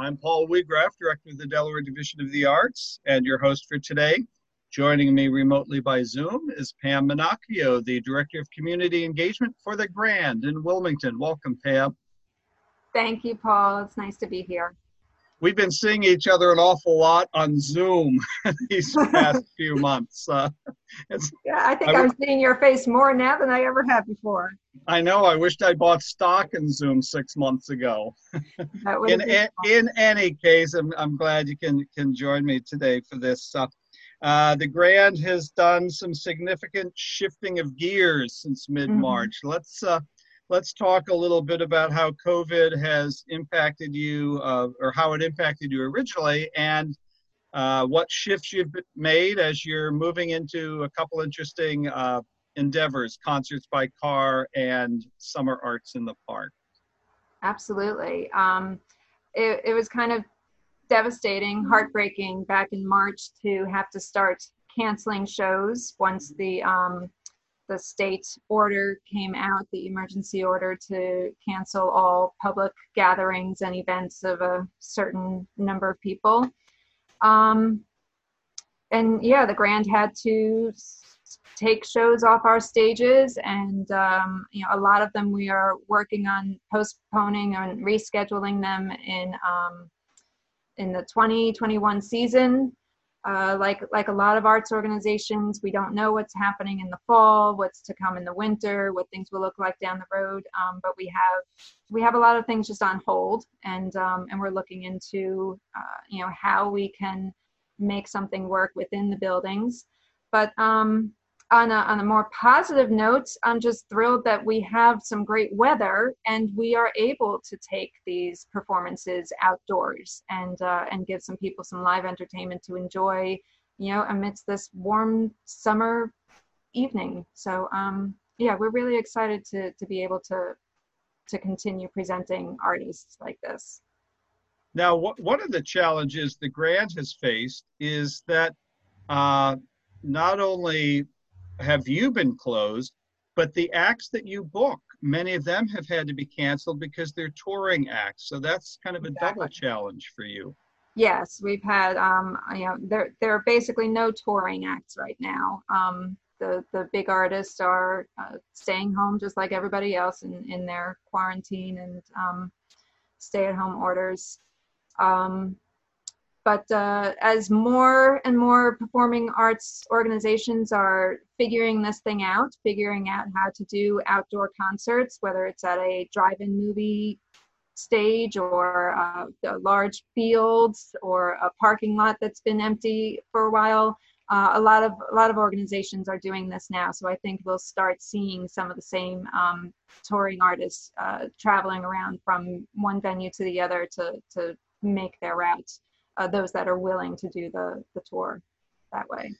I'm Paul Weagraff, Director of the Delaware Division of the Arts, and your host for today. Joining me remotely by Zoom is Pam Manocchio, the Director of Community Engagement for the Grand in Wilmington. Welcome, Pam. Thank you, Paul. It's nice to be here we've been seeing each other an awful lot on Zoom these past few months. Uh, yeah, I think I, am seeing your face more now than I ever have before. I know. I wished I bought stock in Zoom six months ago. in, a, in any case, I'm, I'm glad you can can join me today for this. Uh, uh, the Grand has done some significant shifting of gears since mid March. Mm-hmm. Let's uh, let's talk a little bit about how COVID has impacted you, uh, or how it impacted you originally, and uh, what shifts you've made as you're moving into a couple interesting uh, endeavors concerts by car and summer arts in the park. Absolutely. Um, it, it was kind of devastating, heartbreaking back in March to have to start canceling shows once the um, the state order came out, the emergency order to cancel all public gatherings and events of a certain number of people. Um, and yeah, the Grand had to take shows off our stages, and um, you know a lot of them we are working on postponing and rescheduling them in um, in the 2021 season. Uh, like like a lot of arts organizations, we don't know what's happening in the fall, what's to come in the winter, what things will look like down the road. Um, but we have we have a lot of things just on hold, and um, and we're looking into uh, you know how we can make something work within the buildings. But um, on a, on a more positive note, I'm just thrilled that we have some great weather and we are able to take these performances outdoors and uh, and give some people some live entertainment to enjoy, you know, amidst this warm summer evening. So um, yeah, we're really excited to to be able to to continue presenting artists like this. Now, one of the challenges the Grand has faced is that uh, not only have you been closed, but the acts that you book, many of them have had to be canceled because they're touring acts. So that's kind of a exactly. double challenge for you. Yes, we've had um, you know there there are basically no touring acts right now. Um, the the big artists are uh, staying home just like everybody else in in their quarantine and um, stay at home orders. Um, but uh, as more and more performing arts organizations are figuring this thing out, figuring out how to do outdoor concerts, whether it's at a drive-in movie stage or uh, large fields or a parking lot that's been empty for a while. Uh, a lot of a lot of organizations are doing this now, so I think we'll start seeing some of the same um, touring artists uh, traveling around from one venue to the other to to make their routes uh, those that are willing to do the, the tour that way.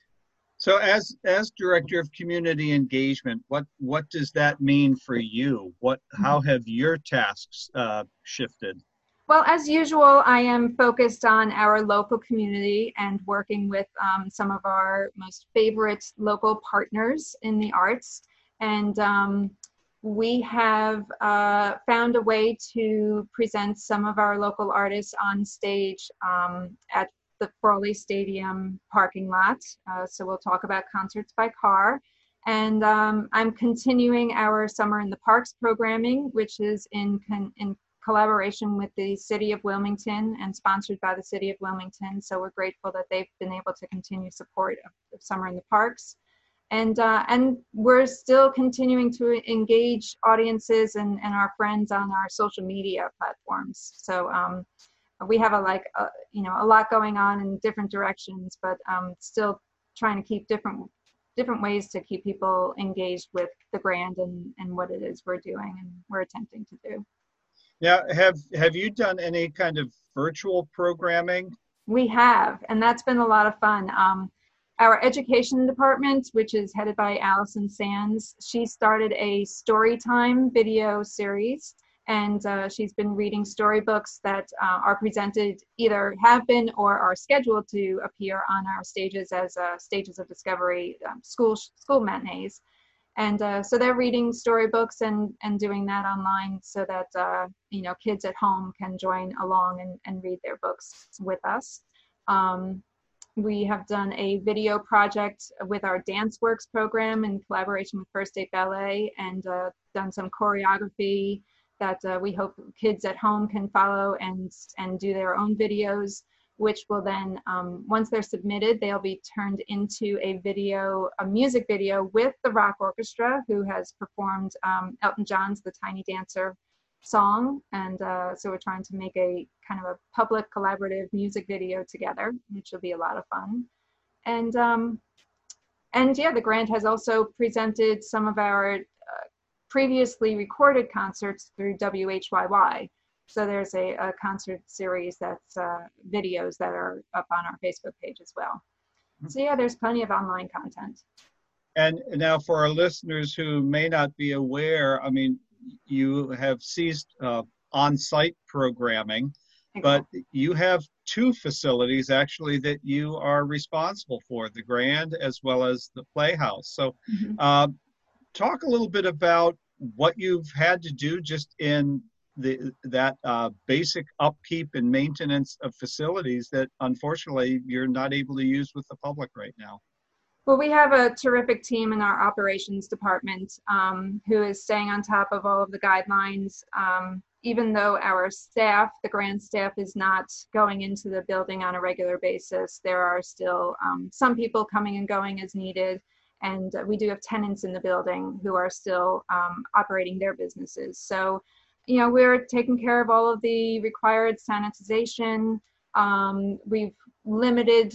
So as as director of community engagement, what what does that mean for you? What how mm-hmm. have your tasks uh, shifted? Well, as usual, I am focused on our local community and working with um, some of our most favorite local partners in the arts. And um, we have uh, found a way to present some of our local artists on stage um, at the Frawley Stadium parking lot. Uh, so we'll talk about concerts by car. And um, I'm continuing our Summer in the Parks programming, which is in, con- in collaboration with the City of Wilmington and sponsored by the City of Wilmington. So we're grateful that they've been able to continue support of, of Summer in the Parks and uh, and we're still continuing to engage audiences and, and our friends on our social media platforms. So um, we have a like a, you know a lot going on in different directions but um, still trying to keep different different ways to keep people engaged with the Grand and, and what it is we're doing and we're attempting to do. Now have have you done any kind of virtual programming? We have and that's been a lot of fun. Um, our education department, which is headed by Allison Sands, she started a story time video series and uh, she's been reading storybooks that uh, are presented either have been or are scheduled to appear on our stages as uh, stages of discovery um, school school matinees. And uh, so they're reading storybooks and and doing that online so that uh, you know kids at home can join along and, and read their books with us. Um, we have done a video project with our dance works program in collaboration with first state ballet and uh, done some choreography that uh, we hope kids at home can follow and and do their own videos which will then, um, once they're submitted, they'll be turned into a video, a music video with the Rock Orchestra, who has performed um, Elton John's The Tiny Dancer song. And uh, so we're trying to make a kind of a public collaborative music video together, which will be a lot of fun. And um, and yeah, the Grand has also presented some of our uh, previously recorded concerts through WHYY. So there's a, a concert series that's uh, videos that are up on our Facebook page as well. Mm-hmm. So yeah, there's plenty of online content. And now for our listeners who may not be aware, I mean, you have ceased uh, on-site programming, but you have two facilities actually that you are responsible for, the Grand as well as the Playhouse. So mm-hmm. uh, talk a little bit about what you've had to do just in the, that uh, basic upkeep and maintenance of facilities that unfortunately you're not able to use with the public right now? Well, we have a terrific team in our operations department um, who is staying on top of all of the guidelines. Um, even though our staff, the grand staff, is not going into the building on a regular basis, there are still um, some people coming and going as needed. And we do have tenants in the building who are still um, operating their businesses. So you know, we're taking care of all of the required sanitization. Um, we've limited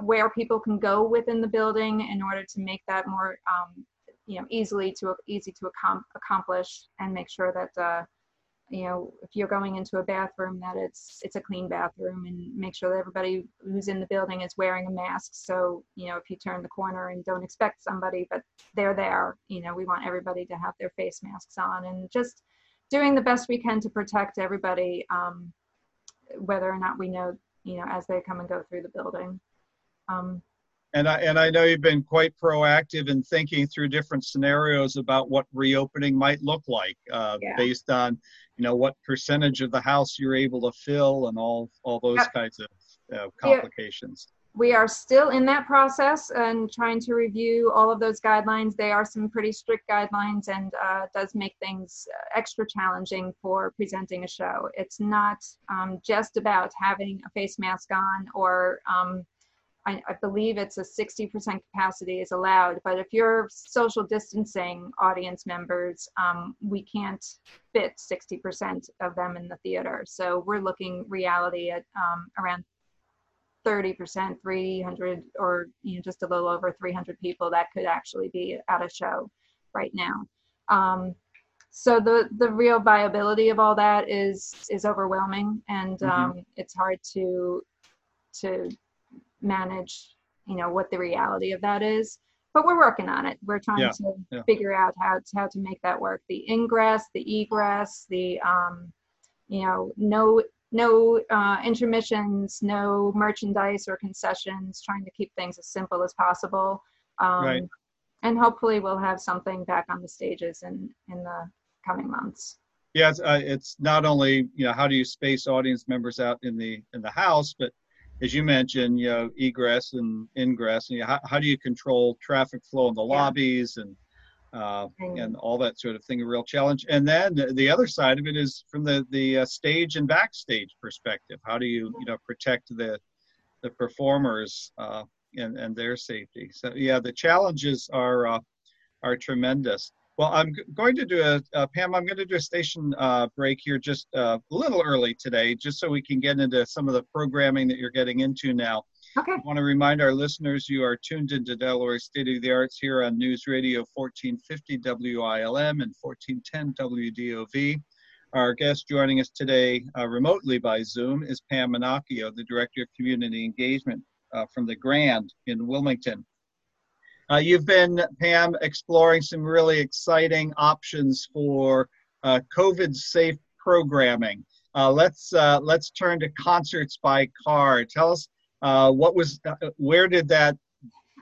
where people can go within the building in order to make that more, um, you know, easily to easy to accom- accomplish and make sure that, uh, you know, if you're going into a bathroom, that it's it's a clean bathroom, and make sure that everybody who's in the building is wearing a mask. So, you know, if you turn the corner and don't expect somebody, but they're there, you know, we want everybody to have their face masks on, and just doing the best we can to protect everybody, um, whether or not we know, you know, as they come and go through the building. Um, and I, and I know you've been quite proactive in thinking through different scenarios about what reopening might look like uh, yeah. based on, you know, what percentage of the house you're able to fill and all, all those yep. kinds of uh, complications we are still in that process and trying to review all of those guidelines. They are some pretty strict guidelines and uh, does make things extra challenging for presenting a show. It's not um, just about having a face mask on or um, I, I, believe it's a 60% capacity is allowed, but if you're social distancing audience members, um, we can't fit 60% of them in the theater. So we're looking reality at um, around 30%, 300 or you know just a little over 300 people that could actually be at a show right now. Um, so the the real viability of all that is is overwhelming, and mm-hmm. um, it's hard to to manage. You know what the reality of that is, but we're working on it. We're trying yeah. to yeah. figure out how to how to make that work. The ingress, the egress, the um, you know no no uh, intermissions, no merchandise or concessions, trying to keep things as simple as possible. Um, right. And hopefully we'll have something back on the stages in, in the coming months. Yeah, it's, uh, it's not only, you know, how do you space audience members out in the in the house, but as you mentioned, you know, egress and ingress, and you know, how, how do you control traffic flow in the lobbies and uh, and all that sort of thing a real challenge. And then the other side of it is from the the uh, stage and backstage perspective. How do you you know protect the the performers uh, and and their safety? So yeah, the challenges are uh, are tremendous. Well, I'm going to do a uh, Pam. I'm going to do a station uh, break here just a little early today, just so we can get into some of the programming that you're getting into now. Okay. I want to remind our listeners you are tuned into Delaware State of the Arts here on News Radio 1450 WILM and 1410 WDOV. Our guest joining us today uh, remotely by Zoom is Pam Manocchio, the Director of Community Engagement uh, from the Grand in Wilmington. Uh, you've been, Pam, exploring some really exciting options for uh, COVID-safe programming. Uh, let's uh, let's turn to concerts by car. Tell us uh, what was, uh, where did that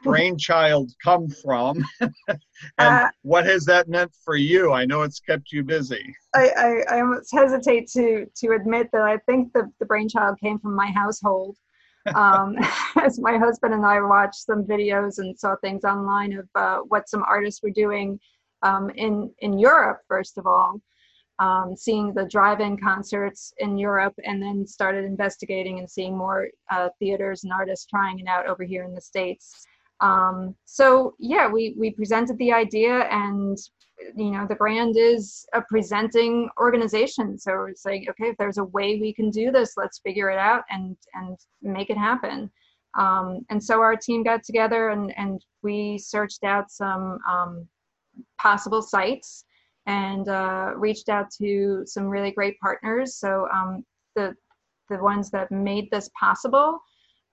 brainchild come from? and what has that meant for you? I know it's kept you busy. I, I, I almost hesitate to to admit that I think the, the brainchild came from my household. Um, as my husband and I watched some videos and saw things online of uh, what some artists were doing um, in in Europe, first of all, um, seeing the drive-in concerts in Europe, and then started investigating and seeing more uh, theaters and artists trying it out over here in the states. Um, so yeah, we we presented the idea, and you know the Grand is a presenting organization. So it's like, okay, if there's a way we can do this, let's figure it out and and make it happen. Um, and so our team got together and and we searched out some um, possible sites and uh, reached out to some really great partners. So um, the the ones that made this possible.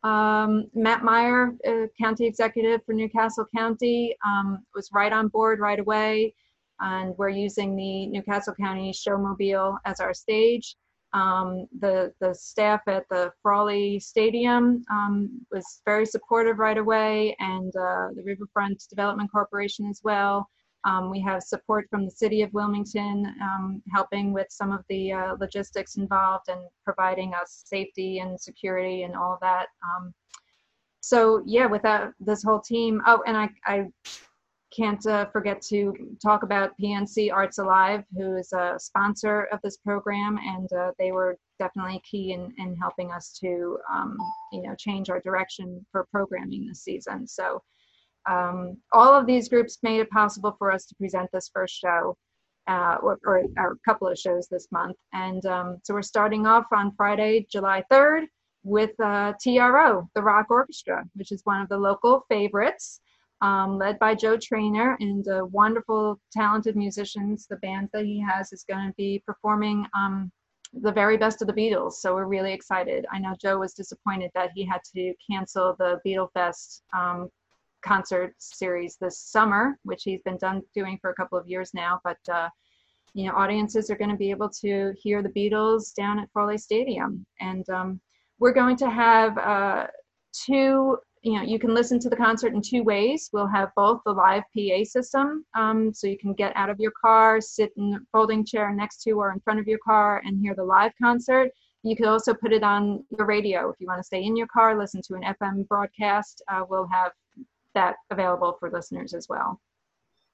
Um, Matt Meyer, uh, county executive for New Castle County, um, was right on board right away, and we're using the New Castle County Showmobile as our stage. Um, the the staff at the Frawley Stadium um, was very supportive right away, and uh, the Riverfront Development Corporation as well. Um, we have support from the city of Wilmington, um, helping with some of the uh, logistics involved and providing us safety and security and all of that. Um, so yeah, without this whole team. Oh, and I, I can't uh, forget to talk about PNC Arts Alive, who is a sponsor of this program, and uh, they were definitely key in, in helping us to, um, you know, change our direction for programming this season. So um, all of these groups made it possible for us to present this first show uh, or, or, or, a couple of shows this month. And um, so we're starting off on Friday, July 3rd with uh, TRO, the Rock Orchestra, which is one of the local favorites, um, led by Joe Trainor and uh, wonderful, talented musicians. The band that he has is going to be performing um, the very best of the Beatles. So we're really excited. I know Joe was disappointed that he had to cancel the Beatle Fest um, concert series this summer, which he's been done doing for a couple of years now. But uh, you know, audiences are going to be able to hear the Beatles down at Frawley Stadium, and um, we're going to have uh, two. You know, you can listen to the concert in two ways. We'll have both the live PA system, um, so you can get out of your car, sit in a folding chair next to or in front of your car, and hear the live concert. You could also put it on your radio if you want to stay in your car, listen to an FM broadcast. Uh, we'll have that available for listeners as well.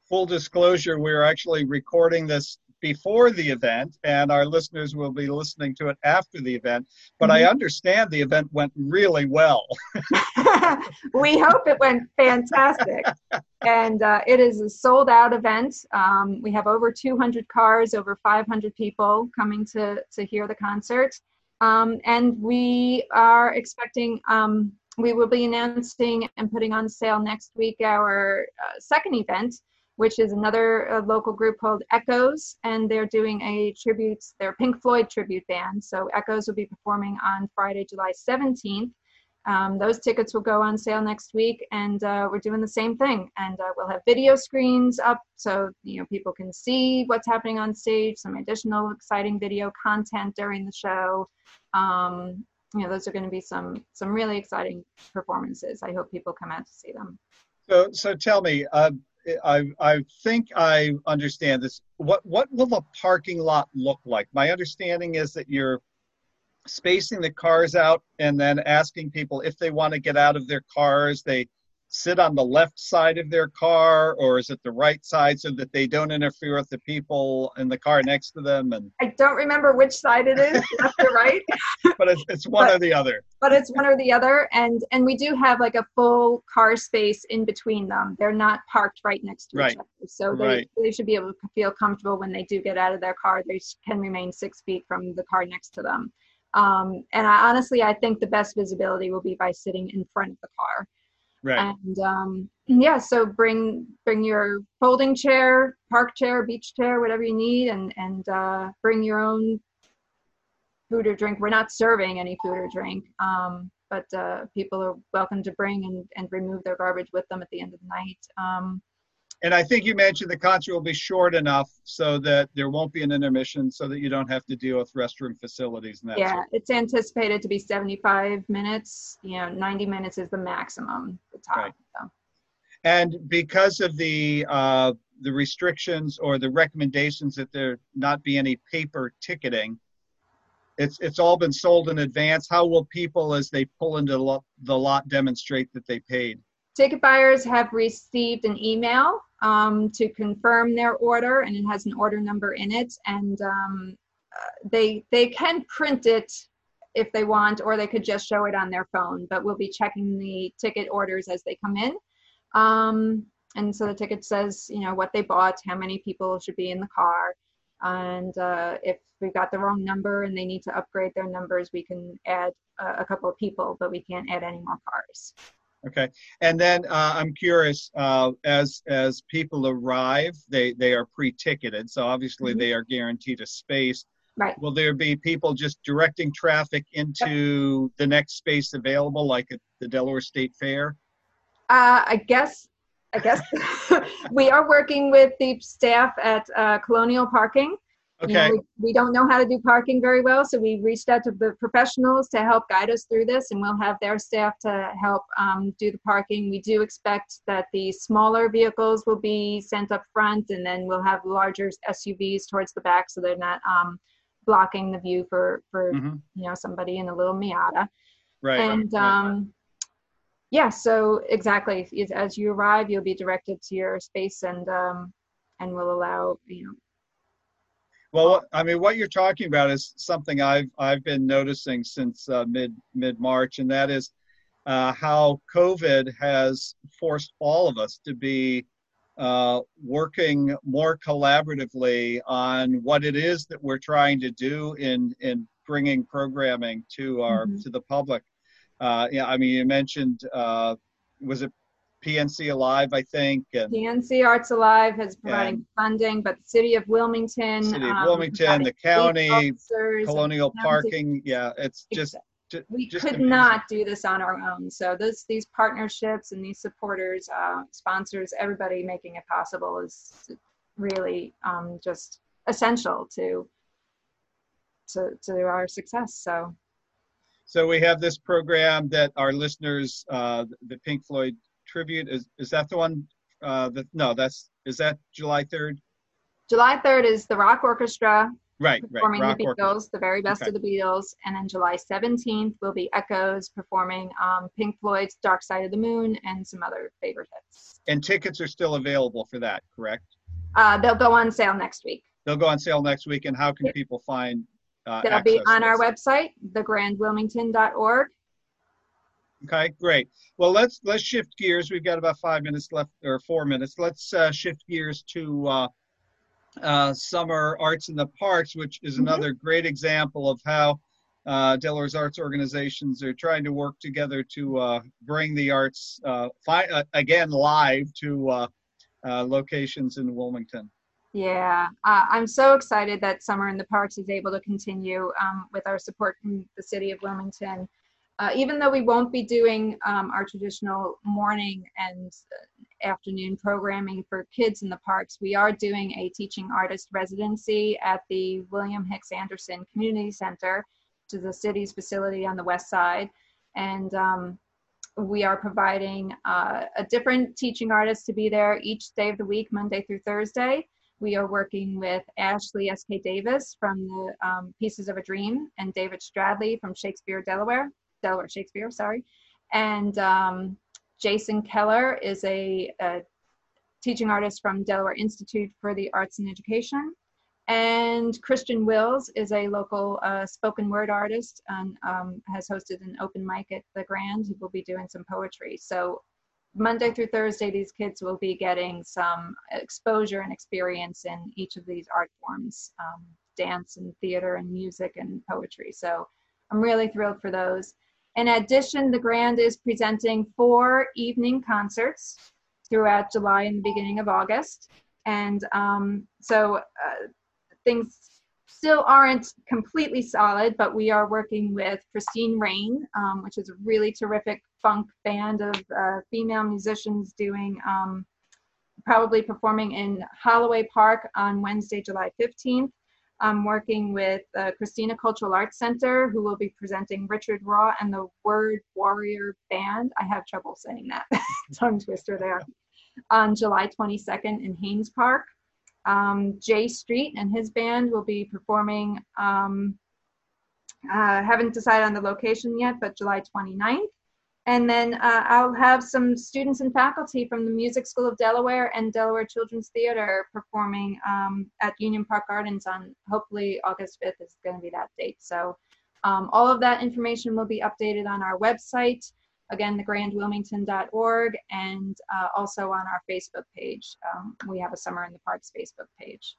Full disclosure, we're actually recording this before the event, and our listeners will be listening to it after the event. But mm-hmm. I understand the event went really well. we hope it went fantastic. and uh, it is a sold out event. Um, we have over 200 cars, over 500 people coming to, to hear the concert. Um, and we are expecting um, we will be announcing and putting on sale next week our uh, second event, which is another uh, local group called Echoes, and they're doing a tribute, their Pink Floyd tribute band. So Echoes will be performing on Friday, July 17th. Um, those tickets will go on sale next week, and uh, we're doing the same thing. And uh, we'll have video screens up so you know people can see what's happening on stage. Some additional exciting video content during the show. Um, you know those are going to be some some really exciting performances i hope people come out to see them so so tell me uh, i i think i understand this. What what will the parking lot look like? My understanding is that you're spacing the cars out and then asking people if they want to get out of their cars. They sit on the left side of their car or is it the right side so that they don't interfere with the people in the car next to them and i don't remember which side it is left or right. But it's, it's one but, or the other. But it's one or the other and and we do have like a full car space in between them. They're not parked right next to right. each other. So they, right. they should be able to feel comfortable when they do get out of their car. They can remain six feet from the car next to them. Um, and I, honestly i think the best visibility will be by sitting in front of the car Right. And um, yeah, so bring bring your folding chair, park chair, beach chair, whatever you need, and and uh, bring your own food or drink. We're not serving any food or drink, um, but uh, people are welcome to bring and, and remove their garbage with them at the end of the night. Um, and I think you mentioned the concert will be short enough so that there won't be an intermission, so that you don't have to deal with restroom facilities and that. Yeah, sort. it's anticipated to be 75 minutes. You know, 90 minutes is the maximum. The top. Right. So. And because of the uh, the restrictions or the recommendations that there not be any paper ticketing, it's it's all been sold in advance. How will people, as they pull into the lot, the lot demonstrate that they paid? Ticket buyers have received an email um, to confirm their order, and it has an order number in it. And um, uh, they they can print it if they want, or they could just show it on their phone. But we'll be checking the ticket orders as they come in. Um, and so the ticket says, you know, what they bought, how many people should be in the car, and uh, if we've got the wrong number and they need to upgrade their numbers, we can add uh, a couple of people, but we can't add any more cars. Okay, and then uh, I'm curious, uh, as as people arrive, they they are pre-ticketed, so obviously mm-hmm. they are guaranteed a space. Right. Will there be people just directing traffic into yep. the next space available, like at the Delaware State Fair? Uh, I guess I guess we are working with the staff at uh, Colonial Parking Okay. You know, we, we, don't know how to do parking very well, so we reached out to the professionals to help guide us through this, and we'll have their staff to help um, do the parking. We do expect that the smaller vehicles will be sent up front, and then we'll have larger SUVs towards the back, so they're not um, blocking the view for for mm-hmm. you know somebody in a little Miata. Right. And right, um, yeah, so exactly as you arrive, you'll be directed to your space, and um, and we'll allow you know well, I mean, what you're talking about is something I've I've been noticing since uh, mid mid March, and that is uh, how COVID has forced all of us to be uh, working more collaboratively on what it is that we're trying to do in in bringing programming to our mm-hmm. to the public. Uh, yeah, I mean, you mentioned uh, was it PNC Alive, I think. And, PNC Arts Alive has providing funding, but the city of Wilmington, city of um, Wilmington, the county, colonial parking. Yeah, it's just. we just could amazing. not do this on our own. So this, these partnerships and these supporters, uh, sponsors, everybody making it possible is really um, just essential to, to to our success. So so we have this program that our listeners, uh, the Pink Floyd tribute is is that the one? Uh, that no, that's is that July third. July third is the Rock Orchestra. Right, performing right. the Beatles, Orchestra. the very best okay. of the Beatles, and then July seventeenth will be Echoes performing um, Pink Floyd's Dark Side of the Moon and some other favorite hits. And tickets are still available for that, correct? Uh, they'll go on sale next week. They'll go on sale next week, and how can people find? Uh, They'll be on our website, thegrandwilmington.org, Okay, great. Well, let's let's shift gears. We've got about five minutes left, or four minutes. Let's uh, shift gears to uh, uh, summer arts in the parks, which is mm-hmm. another great example of how uh, Delaware's arts organizations are trying to work together to uh, bring the arts uh, fi- uh, again live to uh, uh, locations in Wilmington. Yeah, uh, I'm so excited that Summer in the Parks is able to continue um, with our support from the city of Wilmington uh, even though we won't be doing um, our traditional morning and afternoon programming for kids in the parks, we are doing a teaching artist residency at the William Hicks Anderson Community Center, is the city's facility on the west side. And um, we are providing uh, a different teaching artist to be there each day of the week, Monday through Thursday. We are working with Ashley S.K. Davis from the um, Pieces of a Dream and David Stradley from Shakespeare, Delaware. Delaware Shakespeare, sorry. And um, Jason Keller is a, a, teaching artist from Delaware Institute for the Arts and Education. And Christian Wills is a local uh, spoken word artist and um, has hosted an open mic at the Grand. He will be doing some poetry. So Monday through Thursday, these kids will be getting some exposure and experience in each of these art forms um, dance and theater and music and poetry. So I'm really thrilled for those. In addition, the Grand is presenting four evening concerts throughout July and the beginning of August. And um, so uh, things still aren't completely solid, but we are working with Christine Rain, um, which is a really terrific funk band of uh, female musicians doing um, probably performing in Holloway Park on Wednesday, July 15th. I'm working with uh, Christina Cultural Arts Center, who will be presenting Richard Raw and the Word Warrior Band. I have trouble saying that tongue twister there. on July 22nd in Haynes Park. Um, Jay Street and his band will be performing, um, uh, haven't decided on the location yet, but July 29th. And then uh, I'll have some students and faculty from the Music School of Delaware and Delaware Children's Theater performing um, at Union Park Gardens on hopefully August 5th is going to be that date. So um, all of that information will be updated on our website, again, thegrandwilmington.org, and uh, also on our Facebook page. Um, we have a Summer in the Parks Facebook page.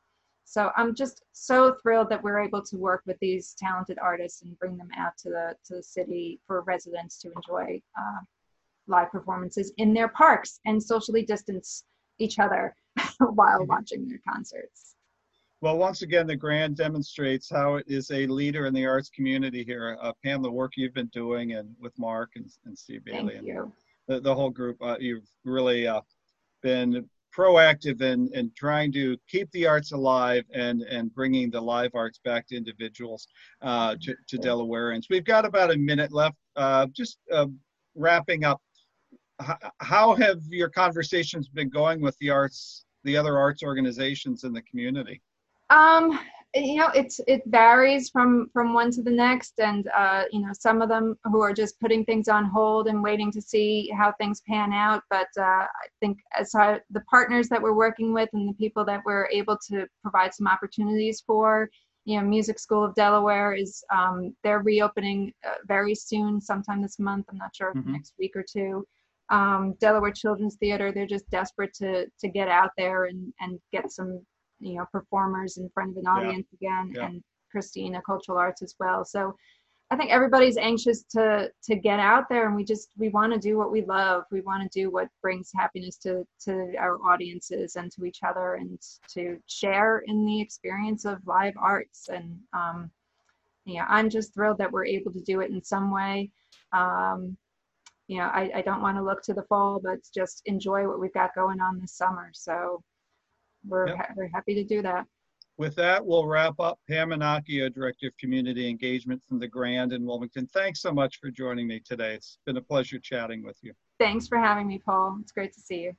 So I'm just so thrilled that we're able to work with these talented artists and bring them out to the to the city for residents to enjoy uh, live performances in their parks and socially distance each other while mm-hmm. watching their concerts. Well, once again, the Grand demonstrates how it is a leader in the arts community here. Uh, Pam, the work you've been doing and with Mark and, and Steve Bailey Thank you. The, the whole group, uh, you've really uh, been proactive in, in trying to keep the arts alive and, and bringing the live arts back to individuals, uh, to, to Delawareans. We've got about a minute left. Uh, just uh, wrapping up, how have your conversations been going with the arts, the other arts organizations in the community? Um, you know it's it varies from from one to the next. And uh, you know some of them who are just putting things on hold and waiting to see how things pan out. But uh, i think as I, the partners that we're working with and the people that we're able to provide some opportunities for you know music school of delaware is um, they're reopening uh, very soon sometime this month. I'm not sure mm-hmm. next week or two. Um, delaware children's theater they're just desperate to to get out there and and get some you know performers in front of an audience yeah. again yeah. and christina cultural arts as well so i think everybody's anxious to to get out there and we just we want to do what we love we want to do what brings happiness to to our audiences and to each other and to share in the experience of live arts and um yeah i'm just thrilled that we're able to do it in some way um you know, I, I don't want to look to the fall, but just enjoy what we've got going on this summer. So we're, yep. ha- we're happy to do that. With that, we'll wrap up. Pam Manocchio, Director of Community Engagement from the Grand in Wilmington. Thanks so much for joining me today. It's been a pleasure chatting with you. Thanks for having me, Paul. It's great to see you.